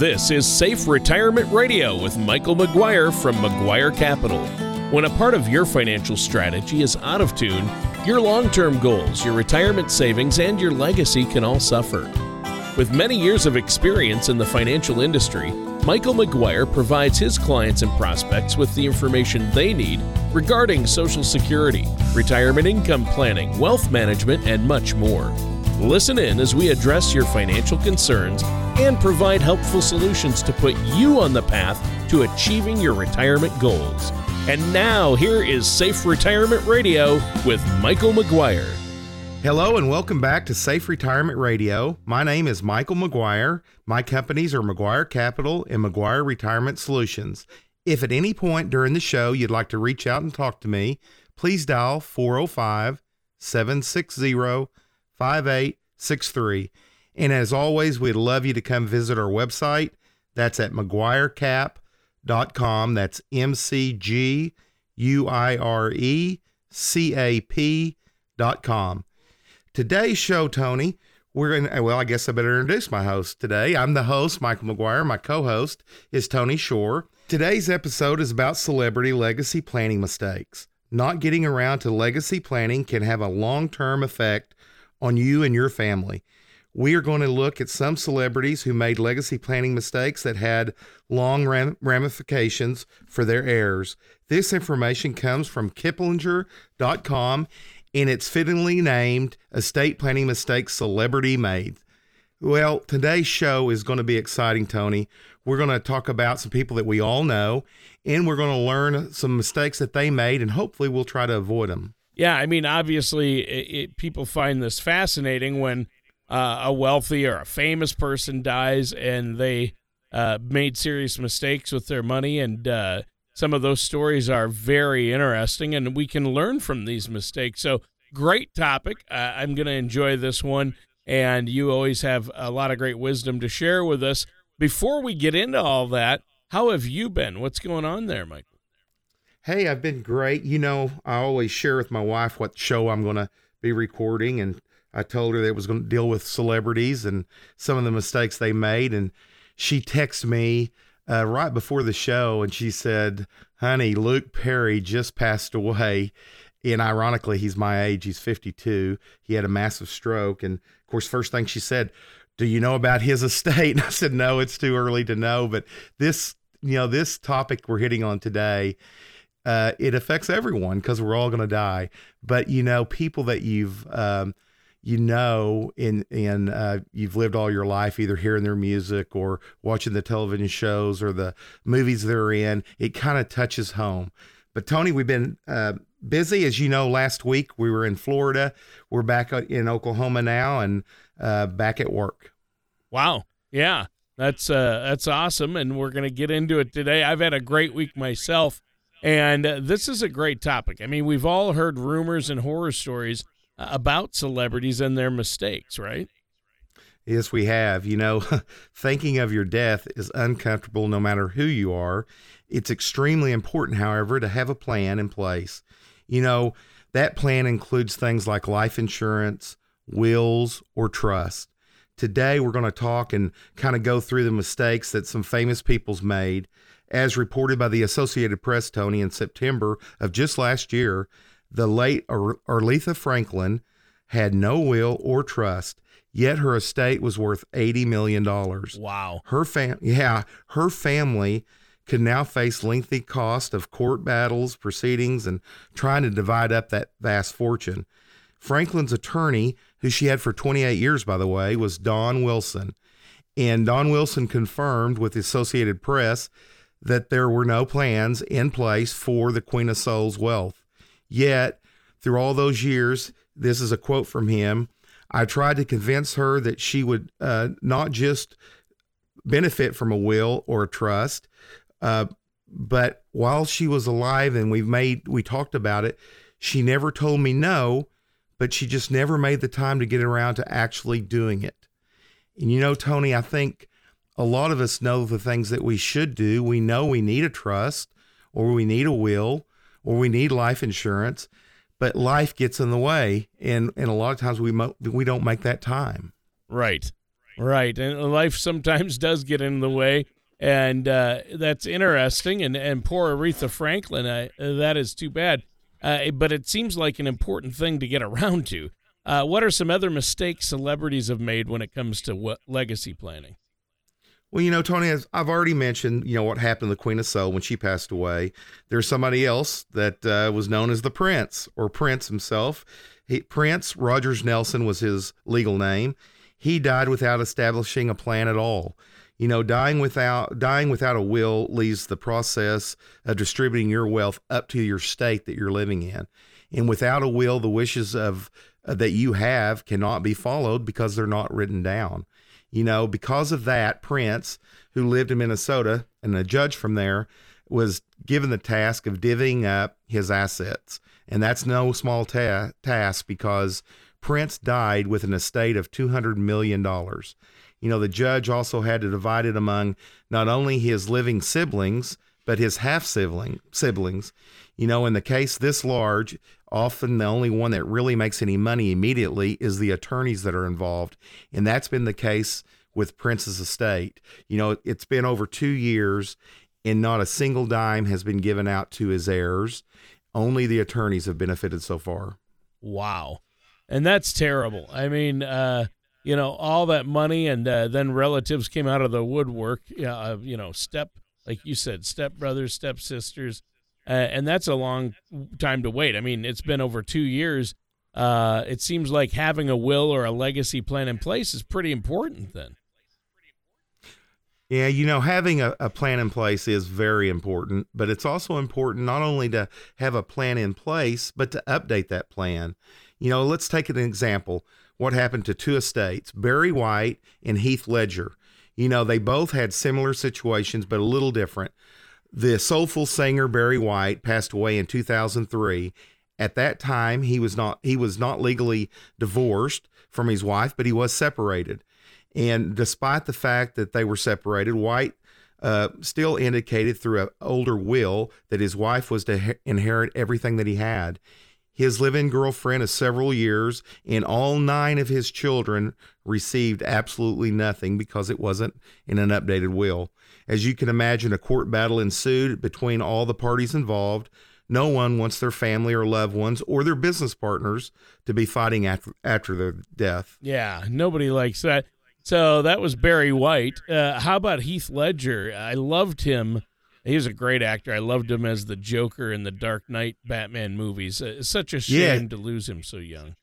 This is Safe Retirement Radio with Michael McGuire from McGuire Capital. When a part of your financial strategy is out of tune, your long term goals, your retirement savings, and your legacy can all suffer. With many years of experience in the financial industry, Michael McGuire provides his clients and prospects with the information they need regarding Social Security, retirement income planning, wealth management, and much more. Listen in as we address your financial concerns and provide helpful solutions to put you on the path to achieving your retirement goals. And now, here is Safe Retirement Radio with Michael McGuire. Hello and welcome back to Safe Retirement Radio. My name is Michael McGuire. My companies are McGuire Capital and McGuire Retirement Solutions. If at any point during the show you'd like to reach out and talk to me, please dial 405 760 5863. And as always, we'd love you to come visit our website. That's at McGuireCap.com. That's M C G U I R E C A P.com. Today's show, Tony, we're going to, well, I guess I better introduce my host today. I'm the host, Michael McGuire. My co host is Tony Shore. Today's episode is about celebrity legacy planning mistakes. Not getting around to legacy planning can have a long term effect on you and your family. We are going to look at some celebrities who made legacy planning mistakes that had long ram- ramifications for their heirs. This information comes from Kiplinger.com and it's fittingly named Estate Planning Mistakes Celebrity Made. Well, today's show is going to be exciting, Tony. We're going to talk about some people that we all know, and we're going to learn some mistakes that they made, and hopefully we'll try to avoid them. Yeah, I mean, obviously, it, it, people find this fascinating when uh, a wealthy or a famous person dies and they uh, made serious mistakes with their money, and uh, some of those stories are very interesting, and we can learn from these mistakes. So, great topic. Uh, I'm going to enjoy this one, and you always have a lot of great wisdom to share with us. Before we get into all that, how have you been? What's going on there, Michael? Hey, I've been great. You know, I always share with my wife what show I'm going to be recording, and I told her that it was going to deal with celebrities and some of the mistakes they made, and she texted me uh, right before the show, and she said, "Honey, Luke Perry just passed away." And ironically, he's my age. He's 52. He had a massive stroke, and of course, first thing she said, "Do you know about his estate?" And I said, "No, it's too early to know." But this, you know, this topic we're hitting on today uh, it affects everyone because we're all going to die. But you know, people that you've um, you know in in uh, you've lived all your life either hearing their music or watching the television shows or the movies they're in, it kind of touches home. But Tony, we've been uh, busy, as you know. Last week we were in Florida. We're back in Oklahoma now and uh, back at work. Wow! Yeah, that's uh, that's awesome, and we're going to get into it today. I've had a great week myself. And this is a great topic. I mean, we've all heard rumors and horror stories about celebrities and their mistakes, right? Yes, we have. You know, thinking of your death is uncomfortable no matter who you are. It's extremely important, however, to have a plan in place. You know, that plan includes things like life insurance, wills, or trust. Today, we're going to talk and kind of go through the mistakes that some famous people's made as reported by the Associated Press, Tony, in September of just last year, the late Aretha Franklin had no will or trust, yet her estate was worth $80 million. Wow. Her fam- yeah, her family could now face lengthy cost of court battles, proceedings, and trying to divide up that vast fortune. Franklin's attorney, who she had for 28 years, by the way, was Don Wilson. And Don Wilson confirmed with the Associated Press that there were no plans in place for the Queen of Souls wealth. Yet, through all those years, this is a quote from him I tried to convince her that she would uh, not just benefit from a will or a trust, uh, but while she was alive and we made we talked about it, she never told me no, but she just never made the time to get around to actually doing it. And you know, Tony, I think a lot of us know the things that we should do. We know we need a trust or we need a will or we need life insurance, but life gets in the way and and a lot of times we mo- we don't make that time. Right. Right, and life sometimes does get in the way, and uh, that's interesting. And and poor Aretha Franklin, uh, that is too bad. Uh, but it seems like an important thing to get around to. Uh, what are some other mistakes celebrities have made when it comes to legacy planning? Well, you know, Tony, I've already mentioned, you know, what happened to the Queen of Soul when she passed away. There's somebody else that uh, was known as the Prince or Prince himself. He, Prince Rogers Nelson was his legal name. He died without establishing a plan at all. You know, dying without dying without a will leaves the process of distributing your wealth up to your state that you're living in. And without a will, the wishes of uh, that you have cannot be followed because they're not written down. You know, because of that, Prince, who lived in Minnesota and a judge from there, was given the task of divvying up his assets. And that's no small ta- task because Prince died with an estate of $200 million. You know, the judge also had to divide it among not only his living siblings, but his half sibling siblings. You know, in the case this large, often the only one that really makes any money immediately is the attorneys that are involved. And that's been the case with Prince's estate. You know, it's been over two years and not a single dime has been given out to his heirs. Only the attorneys have benefited so far. Wow. And that's terrible. I mean, uh, you know, all that money and uh, then relatives came out of the woodwork, uh, you know, step, like you said, step brothers, step sisters uh, and that's a long time to wait. I mean, it's been over two years. Uh, it seems like having a will or a legacy plan in place is pretty important then. Yeah, you know, having a, a, plan in place is very important, but it's also important not only to have a plan in place, but to update that plan. You know, let's take an example. What happened to two estates, Barry White and Heath Ledger? You know, they both had similar situations, but a little different. The soulful singer Barry White passed away in 2003. At that time, he was not he was not legally divorced from his wife, but he was separated. And despite the fact that they were separated, White uh, still indicated through an older will that his wife was to inherit everything that he had. His living girlfriend of several years and all nine of his children received absolutely nothing because it wasn't in an updated will. As you can imagine, a court battle ensued between all the parties involved. No one wants their family or loved ones or their business partners to be fighting after, after their death. Yeah, nobody likes that. So that was Barry White. Uh, how about Heath Ledger? I loved him. He was a great actor. I loved him as the Joker in the Dark Knight Batman movies. Uh, it's such a shame yeah. to lose him so young.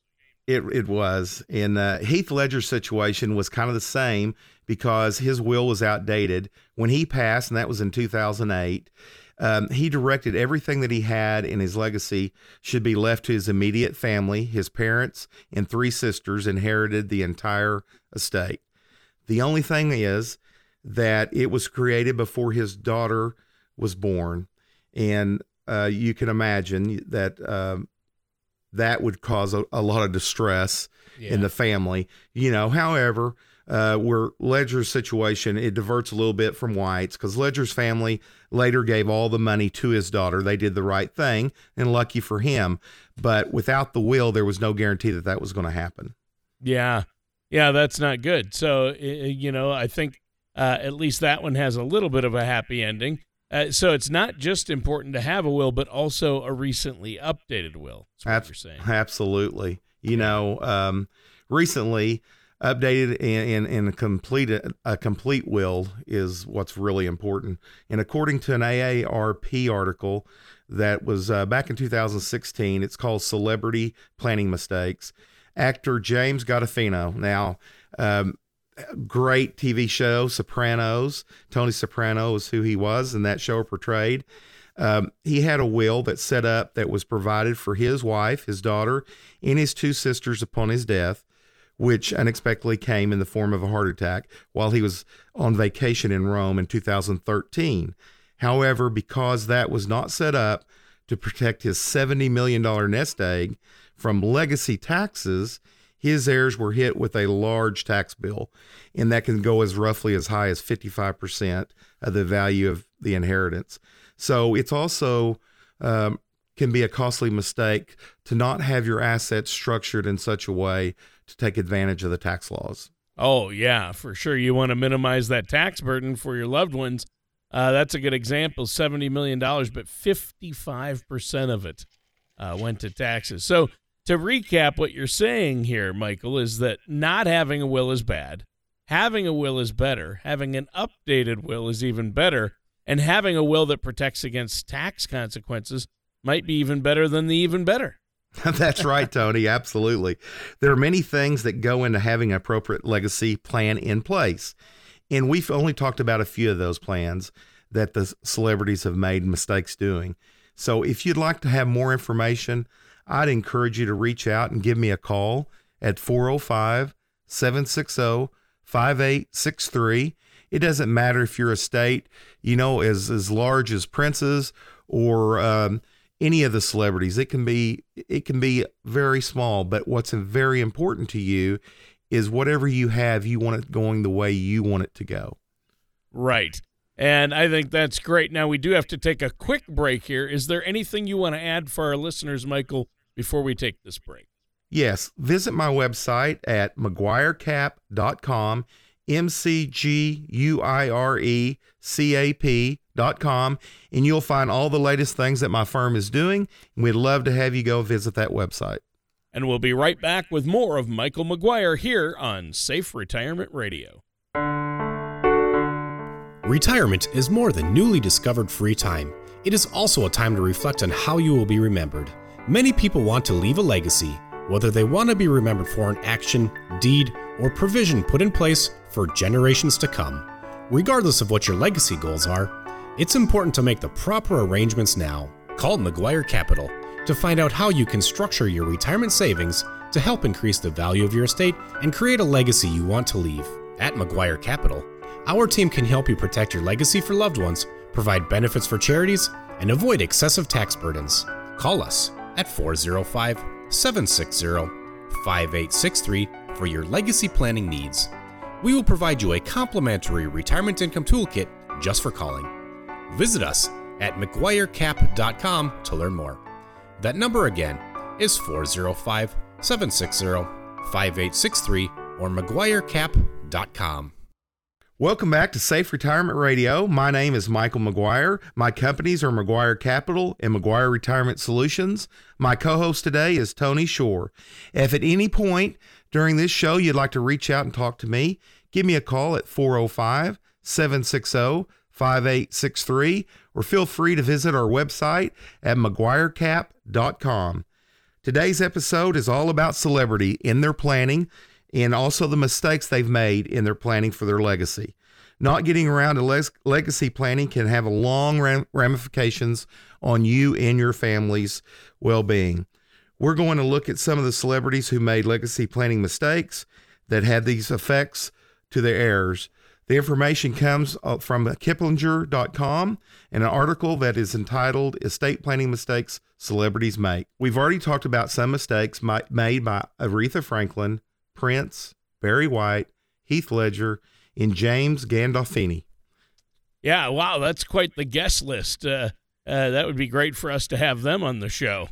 It it was, and uh, Heath Ledger's situation was kind of the same because his will was outdated when he passed, and that was in 2008. Um, he directed everything that he had in his legacy should be left to his immediate family. His parents and three sisters inherited the entire estate. The only thing is that it was created before his daughter was born, and uh, you can imagine that um, that would cause a, a lot of distress yeah. in the family. You know, however, uh, where Ledger's situation it diverts a little bit from White's because Ledger's family later gave all the money to his daughter. They did the right thing, and lucky for him. But without the will, there was no guarantee that that was going to happen. Yeah, yeah, that's not good. So you know, I think uh, at least that one has a little bit of a happy ending. Uh, so it's not just important to have a will, but also a recently updated will. That's what you're saying. Absolutely. You know, um, recently updated and, and, and a complete a complete will is what's really important. And according to an AARP article that was uh, back in 2016, it's called "Celebrity Planning Mistakes." Actor James Gandolfini. Now, um, great TV show, Sopranos. Tony Soprano is who he was in that show portrayed. Um, he had a will that set up that was provided for his wife, his daughter, and his two sisters upon his death, which unexpectedly came in the form of a heart attack while he was on vacation in Rome in 2013. However, because that was not set up to protect his $70 million nest egg from legacy taxes, his heirs were hit with a large tax bill, and that can go as roughly as high as 55% of the value of the inheritance. So it's also um, can be a costly mistake to not have your assets structured in such a way to take advantage of the tax laws. Oh, yeah, for sure. You want to minimize that tax burden for your loved ones. Uh, that's a good example $70 million, but 55% of it uh, went to taxes. So, to recap, what you're saying here, Michael, is that not having a will is bad. Having a will is better. Having an updated will is even better. And having a will that protects against tax consequences might be even better than the even better. That's right, Tony. Absolutely. There are many things that go into having an appropriate legacy plan in place. And we've only talked about a few of those plans that the celebrities have made mistakes doing. So if you'd like to have more information, I'd encourage you to reach out and give me a call at 405 760 5863. It doesn't matter if you're a state, you know, is as large as Prince's or um, any of the celebrities. It can be it can be very small, but what's very important to you is whatever you have, you want it going the way you want it to go. Right. And I think that's great. Now we do have to take a quick break here. Is there anything you want to add for our listeners, Michael, before we take this break? Yes, visit my website at mcguirecap.com, M C G U I R E C A P.com, and you'll find all the latest things that my firm is doing. And we'd love to have you go visit that website. And we'll be right back with more of Michael McGuire here on Safe Retirement Radio. Retirement is more than newly discovered free time. It is also a time to reflect on how you will be remembered. Many people want to leave a legacy, whether they want to be remembered for an action, deed, or provision put in place for generations to come. Regardless of what your legacy goals are, it's important to make the proper arrangements now. Call McGuire Capital to find out how you can structure your retirement savings to help increase the value of your estate and create a legacy you want to leave. At McGuire Capital, our team can help you protect your legacy for loved ones, provide benefits for charities, and avoid excessive tax burdens. Call us at 405 760 5863 for your legacy planning needs. We will provide you a complimentary retirement income toolkit just for calling. Visit us at McGuireCap.com to learn more. That number again is 405 760 5863 or McGuireCap.com. Welcome back to Safe Retirement Radio. My name is Michael McGuire. My companies are McGuire Capital and McGuire Retirement Solutions. My co host today is Tony Shore. If at any point during this show you'd like to reach out and talk to me, give me a call at 405 760 5863 or feel free to visit our website at McGuireCap.com. Today's episode is all about celebrity in their planning and also the mistakes they've made in their planning for their legacy. Not getting around to le- legacy planning can have long ram- ramifications on you and your family's well being. We're going to look at some of the celebrities who made legacy planning mistakes that had these effects to their heirs. The information comes uh, from Kiplinger.com and an article that is entitled Estate Planning Mistakes Celebrities Make. We've already talked about some mistakes made by Aretha Franklin, Prince, Barry White, Heath Ledger, and James Gandolfini. Yeah, wow, that's quite the guest list. Uh, uh, that would be great for us to have them on the show.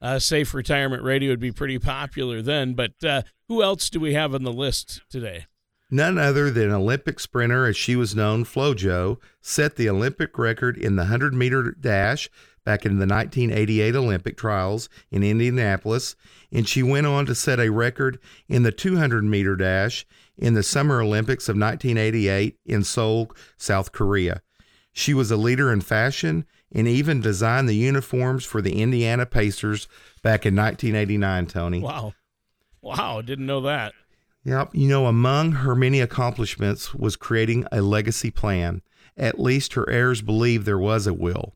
Uh, Safe Retirement Radio would be pretty popular then, but uh, who else do we have on the list today? None other than Olympic sprinter, as she was known, FloJo, set the Olympic record in the 100 meter dash back in the 1988 Olympic trials in Indianapolis, and she went on to set a record in the 200 meter dash in the Summer Olympics of 1988 in Seoul, South Korea. She was a leader in fashion and even designed the uniforms for the Indiana Pacers back in 1989, Tony. Wow. Wow, didn't know that. Yep. You know, among her many accomplishments was creating a legacy plan. At least her heirs believed there was a will.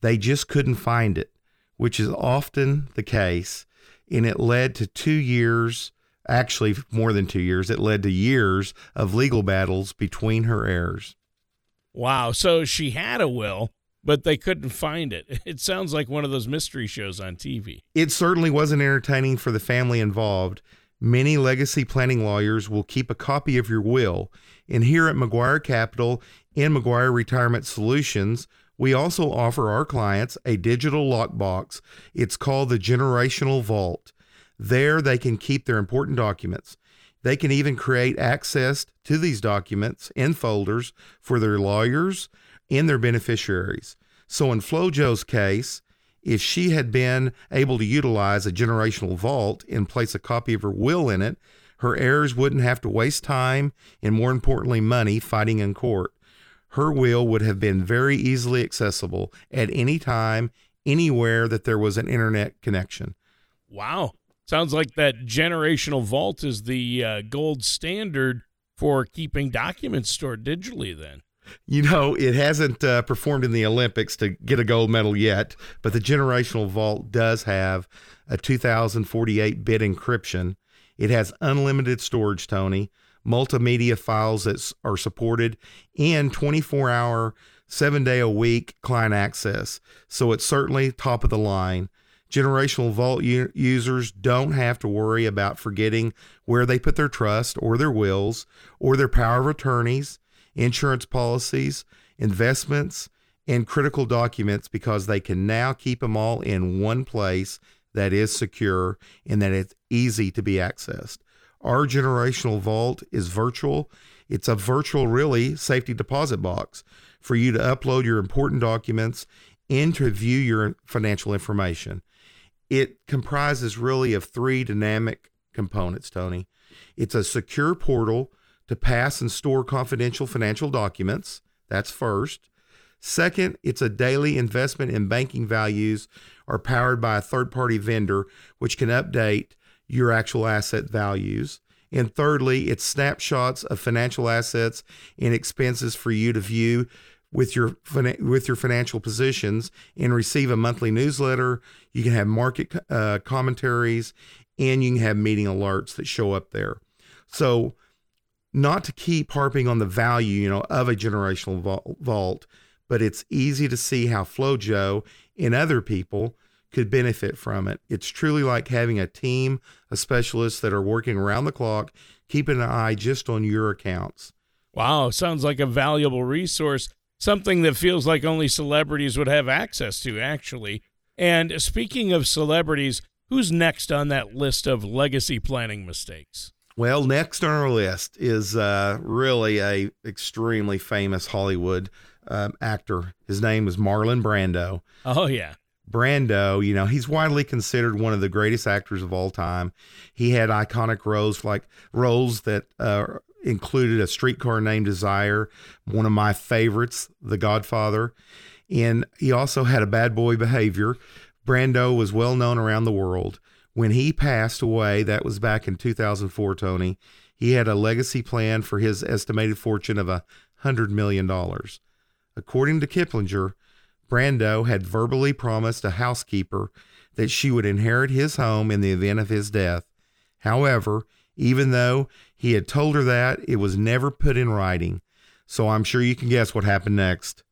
They just couldn't find it, which is often the case. And it led to two years, actually more than two years, it led to years of legal battles between her heirs. Wow. So she had a will, but they couldn't find it. It sounds like one of those mystery shows on TV. It certainly wasn't entertaining for the family involved. Many legacy planning lawyers will keep a copy of your will. And here at McGuire Capital and McGuire Retirement Solutions, we also offer our clients a digital lockbox. It's called the Generational Vault. There, they can keep their important documents. They can even create access to these documents in folders for their lawyers and their beneficiaries. So in FloJo's case, if she had been able to utilize a generational vault and place a copy of her will in it, her heirs wouldn't have to waste time and, more importantly, money fighting in court. Her will would have been very easily accessible at any time, anywhere that there was an internet connection. Wow. Sounds like that generational vault is the uh, gold standard for keeping documents stored digitally, then. You know, it hasn't uh, performed in the Olympics to get a gold medal yet, but the generational vault does have a 2048 bit encryption. It has unlimited storage, Tony, multimedia files that are supported, and 24 hour, seven day a week client access. So it's certainly top of the line. Generational Vault u- users don't have to worry about forgetting where they put their trust or their wills or their power of attorneys, insurance policies, investments, and critical documents because they can now keep them all in one place that is secure and that it's easy to be accessed. Our generational vault is virtual. It's a virtual, really, safety deposit box for you to upload your important documents and to view your financial information. It comprises really of three dynamic components, Tony. It's a secure portal to pass and store confidential financial documents. That's first. Second, it's a daily investment in banking values are powered by a third party vendor, which can update your actual asset values. And thirdly, it's snapshots of financial assets and expenses for you to view with your with your financial positions and receive a monthly newsletter. You can have market uh, commentaries and you can have meeting alerts that show up there. So, not to keep harping on the value, you know, of a generational vault, but it's easy to see how FloJo and other people could benefit from it. It's truly like having a team of specialists that are working around the clock, keeping an eye just on your accounts. Wow, sounds like a valuable resource something that feels like only celebrities would have access to, actually. And speaking of celebrities, who's next on that list of legacy planning mistakes? Well, next on our list is uh, really a extremely famous Hollywood um, actor. His name is Marlon Brando. Oh yeah, Brando. You know he's widely considered one of the greatest actors of all time. He had iconic roles like roles that uh, included a streetcar named Desire, one of my favorites, The Godfather. And he also had a bad boy behavior. Brando was well known around the world. When he passed away, that was back in 2004, Tony, he had a legacy plan for his estimated fortune of a $100 million. According to Kiplinger, Brando had verbally promised a housekeeper that she would inherit his home in the event of his death. However, even though he had told her that, it was never put in writing. So I'm sure you can guess what happened next.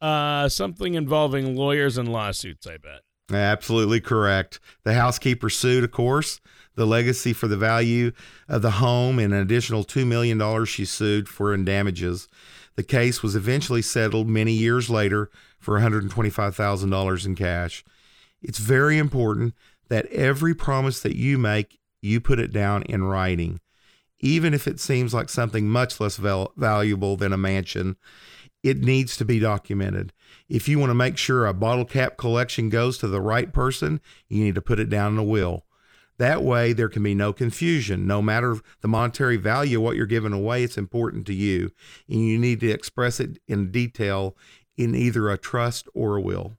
Uh, something involving lawyers and lawsuits, I bet. Absolutely correct. The housekeeper sued, of course. The legacy for the value of the home and an additional $2 million she sued for in damages. The case was eventually settled many years later for $125,000 in cash. It's very important that every promise that you make you put it down in writing. Even if it seems like something much less val- valuable than a mansion, it needs to be documented. If you want to make sure a bottle cap collection goes to the right person, you need to put it down in a will. That way, there can be no confusion. No matter the monetary value of what you're giving away, it's important to you. And you need to express it in detail in either a trust or a will.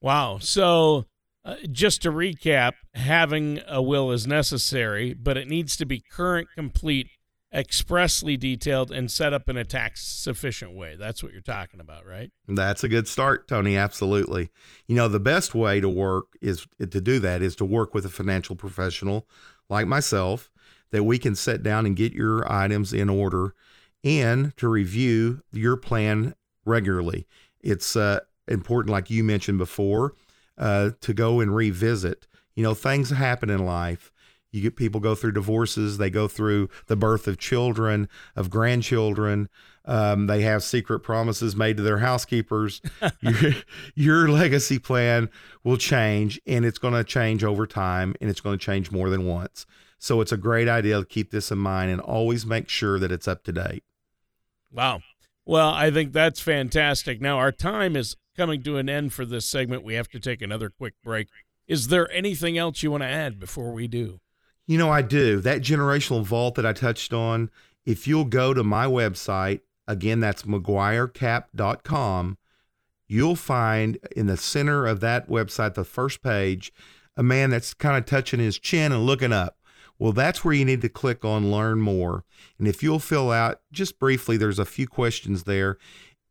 Wow. So uh, just to recap, having a will is necessary, but it needs to be current, complete, expressly detailed, and set up in a tax sufficient way. That's what you're talking about, right? That's a good start, Tony. Absolutely. You know, the best way to work is to do that is to work with a financial professional like myself that we can sit down and get your items in order and to review your plan regularly. It's uh, important, like you mentioned before uh, to go and revisit. You know, things happen in life. You get people go through divorces, they go through the birth of children, of grandchildren. Um, they have secret promises made to their housekeepers. your, your legacy plan will change, and it's going to change over time, and it's going to change more than once. So it's a great idea to keep this in mind and always make sure that it's up to date. Wow. Well, I think that's fantastic. Now, our time is coming to an end for this segment. We have to take another quick break. Is there anything else you want to add before we do? You know, I do. That generational vault that I touched on, if you'll go to my website, again, that's mcguirecap.com, you'll find in the center of that website, the first page, a man that's kind of touching his chin and looking up. Well, that's where you need to click on learn more. And if you'll fill out just briefly, there's a few questions there.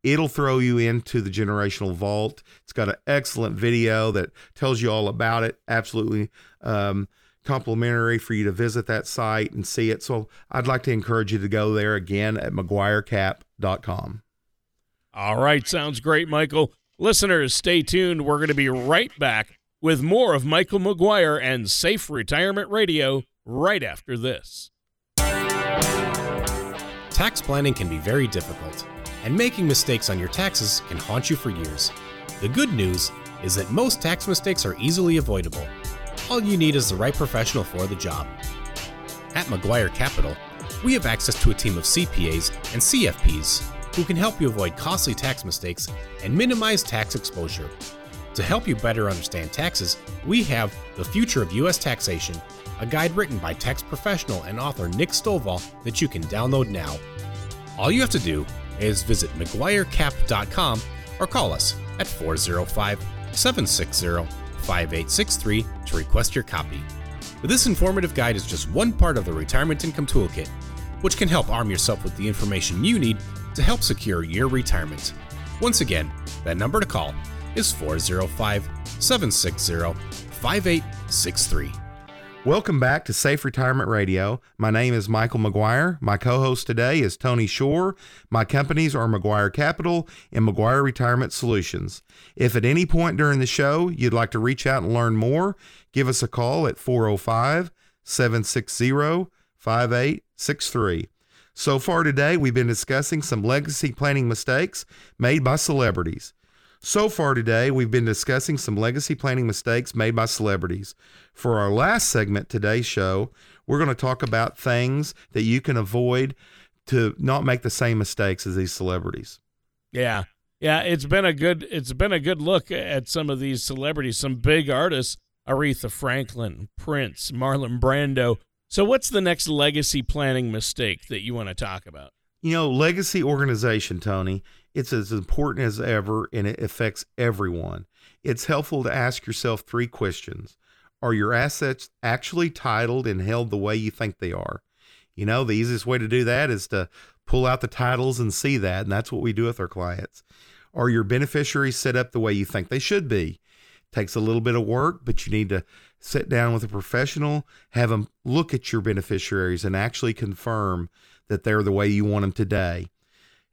It'll throw you into the generational vault. It's got an excellent video that tells you all about it. Absolutely um, complimentary for you to visit that site and see it. So I'd like to encourage you to go there again at mcguirecap.com. All right. Sounds great, Michael. Listeners, stay tuned. We're going to be right back with more of Michael McGuire and Safe Retirement Radio right after this. Tax planning can be very difficult, and making mistakes on your taxes can haunt you for years. The good news is that most tax mistakes are easily avoidable. All you need is the right professional for the job. At McGuire Capital, we have access to a team of CPAs and CFPs who can help you avoid costly tax mistakes and minimize tax exposure. To help you better understand taxes, we have The Future of U.S. Taxation a guide written by tax professional and author Nick Stovall that you can download now. All you have to do is visit McGuireCap.com or call us at 405 760 5863 to request your copy. This informative guide is just one part of the Retirement Income Toolkit, which can help arm yourself with the information you need to help secure your retirement. Once again, that number to call is 405 760 5863. Welcome back to Safe Retirement Radio. My name is Michael McGuire. My co host today is Tony Shore. My companies are McGuire Capital and McGuire Retirement Solutions. If at any point during the show you'd like to reach out and learn more, give us a call at 405 760 5863. So far today, we've been discussing some legacy planning mistakes made by celebrities. So far today, we've been discussing some legacy planning mistakes made by celebrities. For our last segment today's show, we're going to talk about things that you can avoid to not make the same mistakes as these celebrities. Yeah. Yeah, it's been a good it's been a good look at some of these celebrities, some big artists, Aretha Franklin, Prince, Marlon Brando. So what's the next legacy planning mistake that you want to talk about? You know, legacy organization, Tony, it's as important as ever and it affects everyone. It's helpful to ask yourself three questions. Are your assets actually titled and held the way you think they are? You know, the easiest way to do that is to pull out the titles and see that. And that's what we do with our clients. Are your beneficiaries set up the way you think they should be? takes a little bit of work, but you need to sit down with a professional, have them look at your beneficiaries and actually confirm that they're the way you want them today.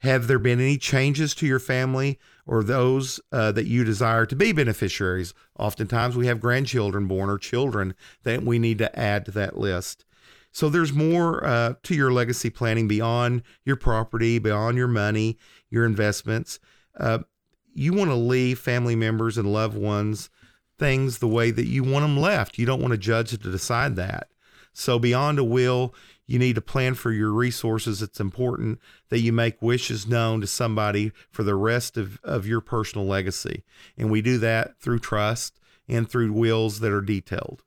Have there been any changes to your family or those uh, that you desire to be beneficiaries? Oftentimes we have grandchildren born or children that we need to add to that list. So there's more uh, to your legacy planning beyond your property, beyond your money, your investments. Uh, you want to leave family members and loved ones things the way that you want them left. You don't want to judge to decide that. So beyond a will, you need to plan for your resources. It's important that you make wishes known to somebody for the rest of, of your personal legacy. And we do that through trust and through wills that are detailed.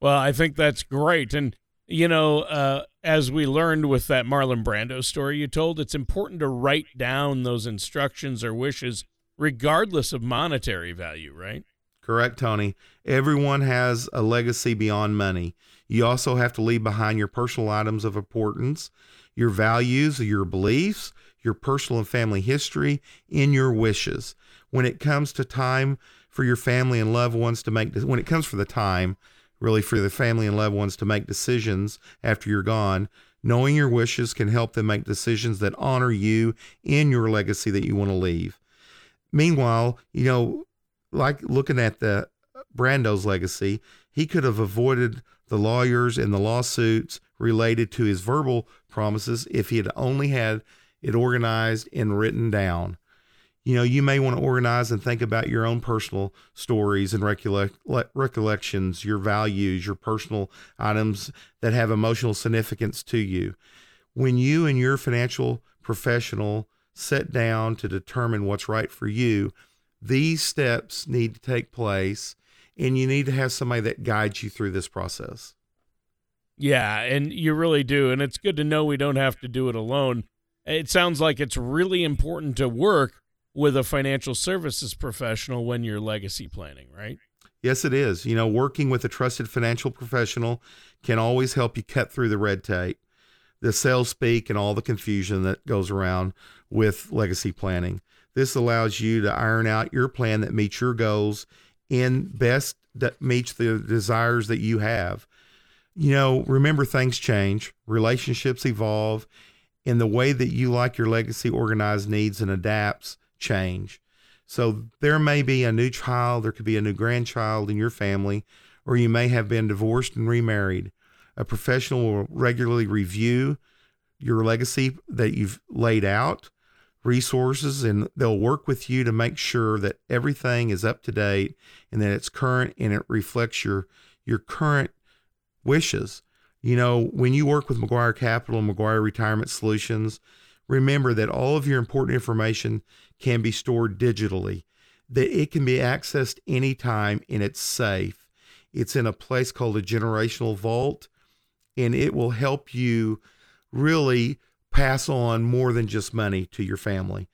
Well, I think that's great. And, you know, uh, as we learned with that Marlon Brando story you told, it's important to write down those instructions or wishes regardless of monetary value, right? Correct, Tony. Everyone has a legacy beyond money. You also have to leave behind your personal items of importance, your values, your beliefs, your personal and family history, and your wishes. When it comes to time for your family and loved ones to make, when it comes for the time, really for the family and loved ones to make decisions after you're gone, knowing your wishes can help them make decisions that honor you and your legacy that you want to leave. Meanwhile, you know, like looking at the Brando's legacy, he could have avoided the lawyers and the lawsuits related to his verbal promises if he had only had it organized and written down. you know, you may want to organize and think about your own personal stories and recollect, recollections, your values, your personal items that have emotional significance to you. When you and your financial professional sit down to determine what's right for you, these steps need to take place and you need to have somebody that guides you through this process. Yeah, and you really do. And it's good to know we don't have to do it alone. It sounds like it's really important to work with a financial services professional when you're legacy planning, right? Yes, it is. You know, working with a trusted financial professional can always help you cut through the red tape, the sales speak, and all the confusion that goes around with legacy planning. This allows you to iron out your plan that meets your goals and best that meets the desires that you have. You know, remember things change, relationships evolve, and the way that you like your legacy organized needs and adapts change. So there may be a new child, there could be a new grandchild in your family, or you may have been divorced and remarried. A professional will regularly review your legacy that you've laid out, resources, and they'll work with you to make sure that everything is up to date and that it's current and it reflects your your current wishes. You know, when you work with McGuire Capital and McGuire Retirement Solutions, remember that all of your important information can be stored digitally, that it can be accessed anytime and it's safe. It's in a place called a generational vault, and it will help you really pass on more than just money to your family.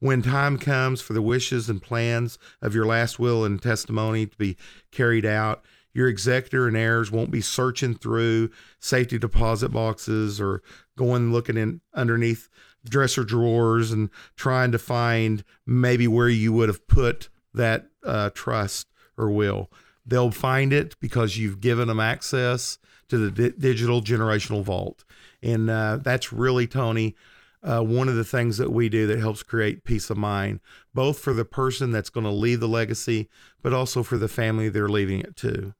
When time comes for the wishes and plans of your last will and testimony to be carried out, your executor and heirs won't be searching through safety deposit boxes or going looking in underneath dresser drawers and trying to find maybe where you would have put that uh, trust or will. They'll find it because you've given them access to the di- digital generational vault. And uh, that's really, Tony, uh, one of the things that we do that helps create peace of mind, both for the person that's going to leave the legacy, but also for the family they're leaving it to.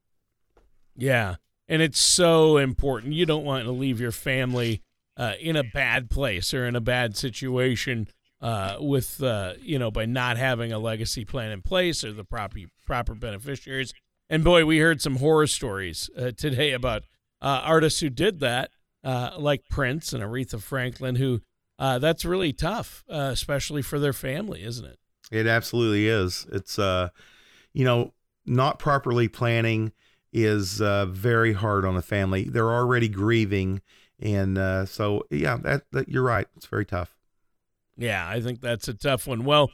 Yeah. And it's so important. You don't want to leave your family uh, in a bad place or in a bad situation uh, with uh, you know by not having a legacy plan in place or the proper proper beneficiaries. And boy, we heard some horror stories uh, today about uh, artists who did that, uh, like Prince and Aretha Franklin, who that's really tough, especially for their family, isn't it? It absolutely is. It's you know not properly planning is very hard on a family. They're already grieving and uh, so, yeah, that, that you're right. It's very tough. Yeah, I think that's a tough one. Well,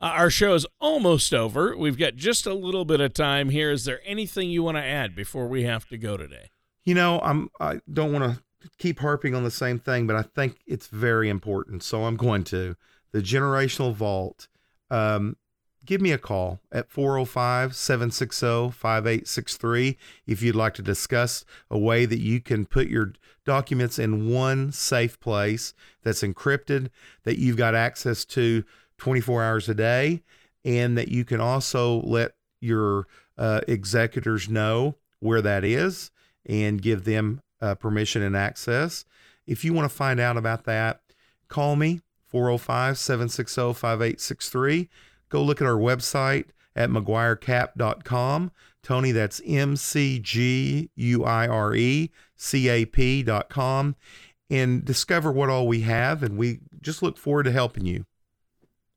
uh, our show is almost over. We've got just a little bit of time here. Is there anything you want to add before we have to go today? You know, I'm I don't want to keep harping on the same thing, but I think it's very important. So I'm going to the generational vault. Um, give me a call at 405 760 5863 if you'd like to discuss a way that you can put your documents in one safe place that's encrypted, that you've got access to 24 hours a day, and that you can also let your uh, executors know where that is and give them uh, permission and access. If you want to find out about that, call me 405 760 5863 go look at our website at mcguirecap.com. Tony, that's M C G U I R E C A P.com and discover what all we have. And we just look forward to helping you.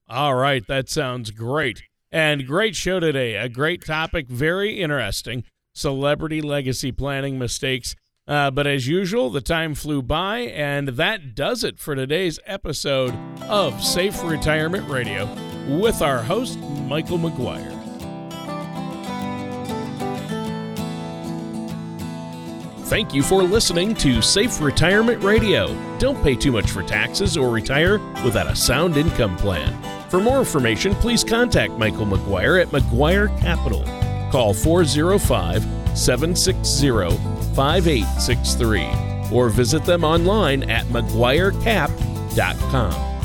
All right. That sounds great. And great show today. A great topic. Very interesting. Celebrity legacy planning mistakes. Uh, but as usual, the time flew by, and that does it for today's episode of Safe Retirement Radio with our host, Michael McGuire. Thank you for listening to Safe Retirement Radio. Don't pay too much for taxes or retire without a sound income plan. For more information, please contact Michael McGuire at McGuire Capital. Call 405 760 5863 or visit them online at McGuireCap.com.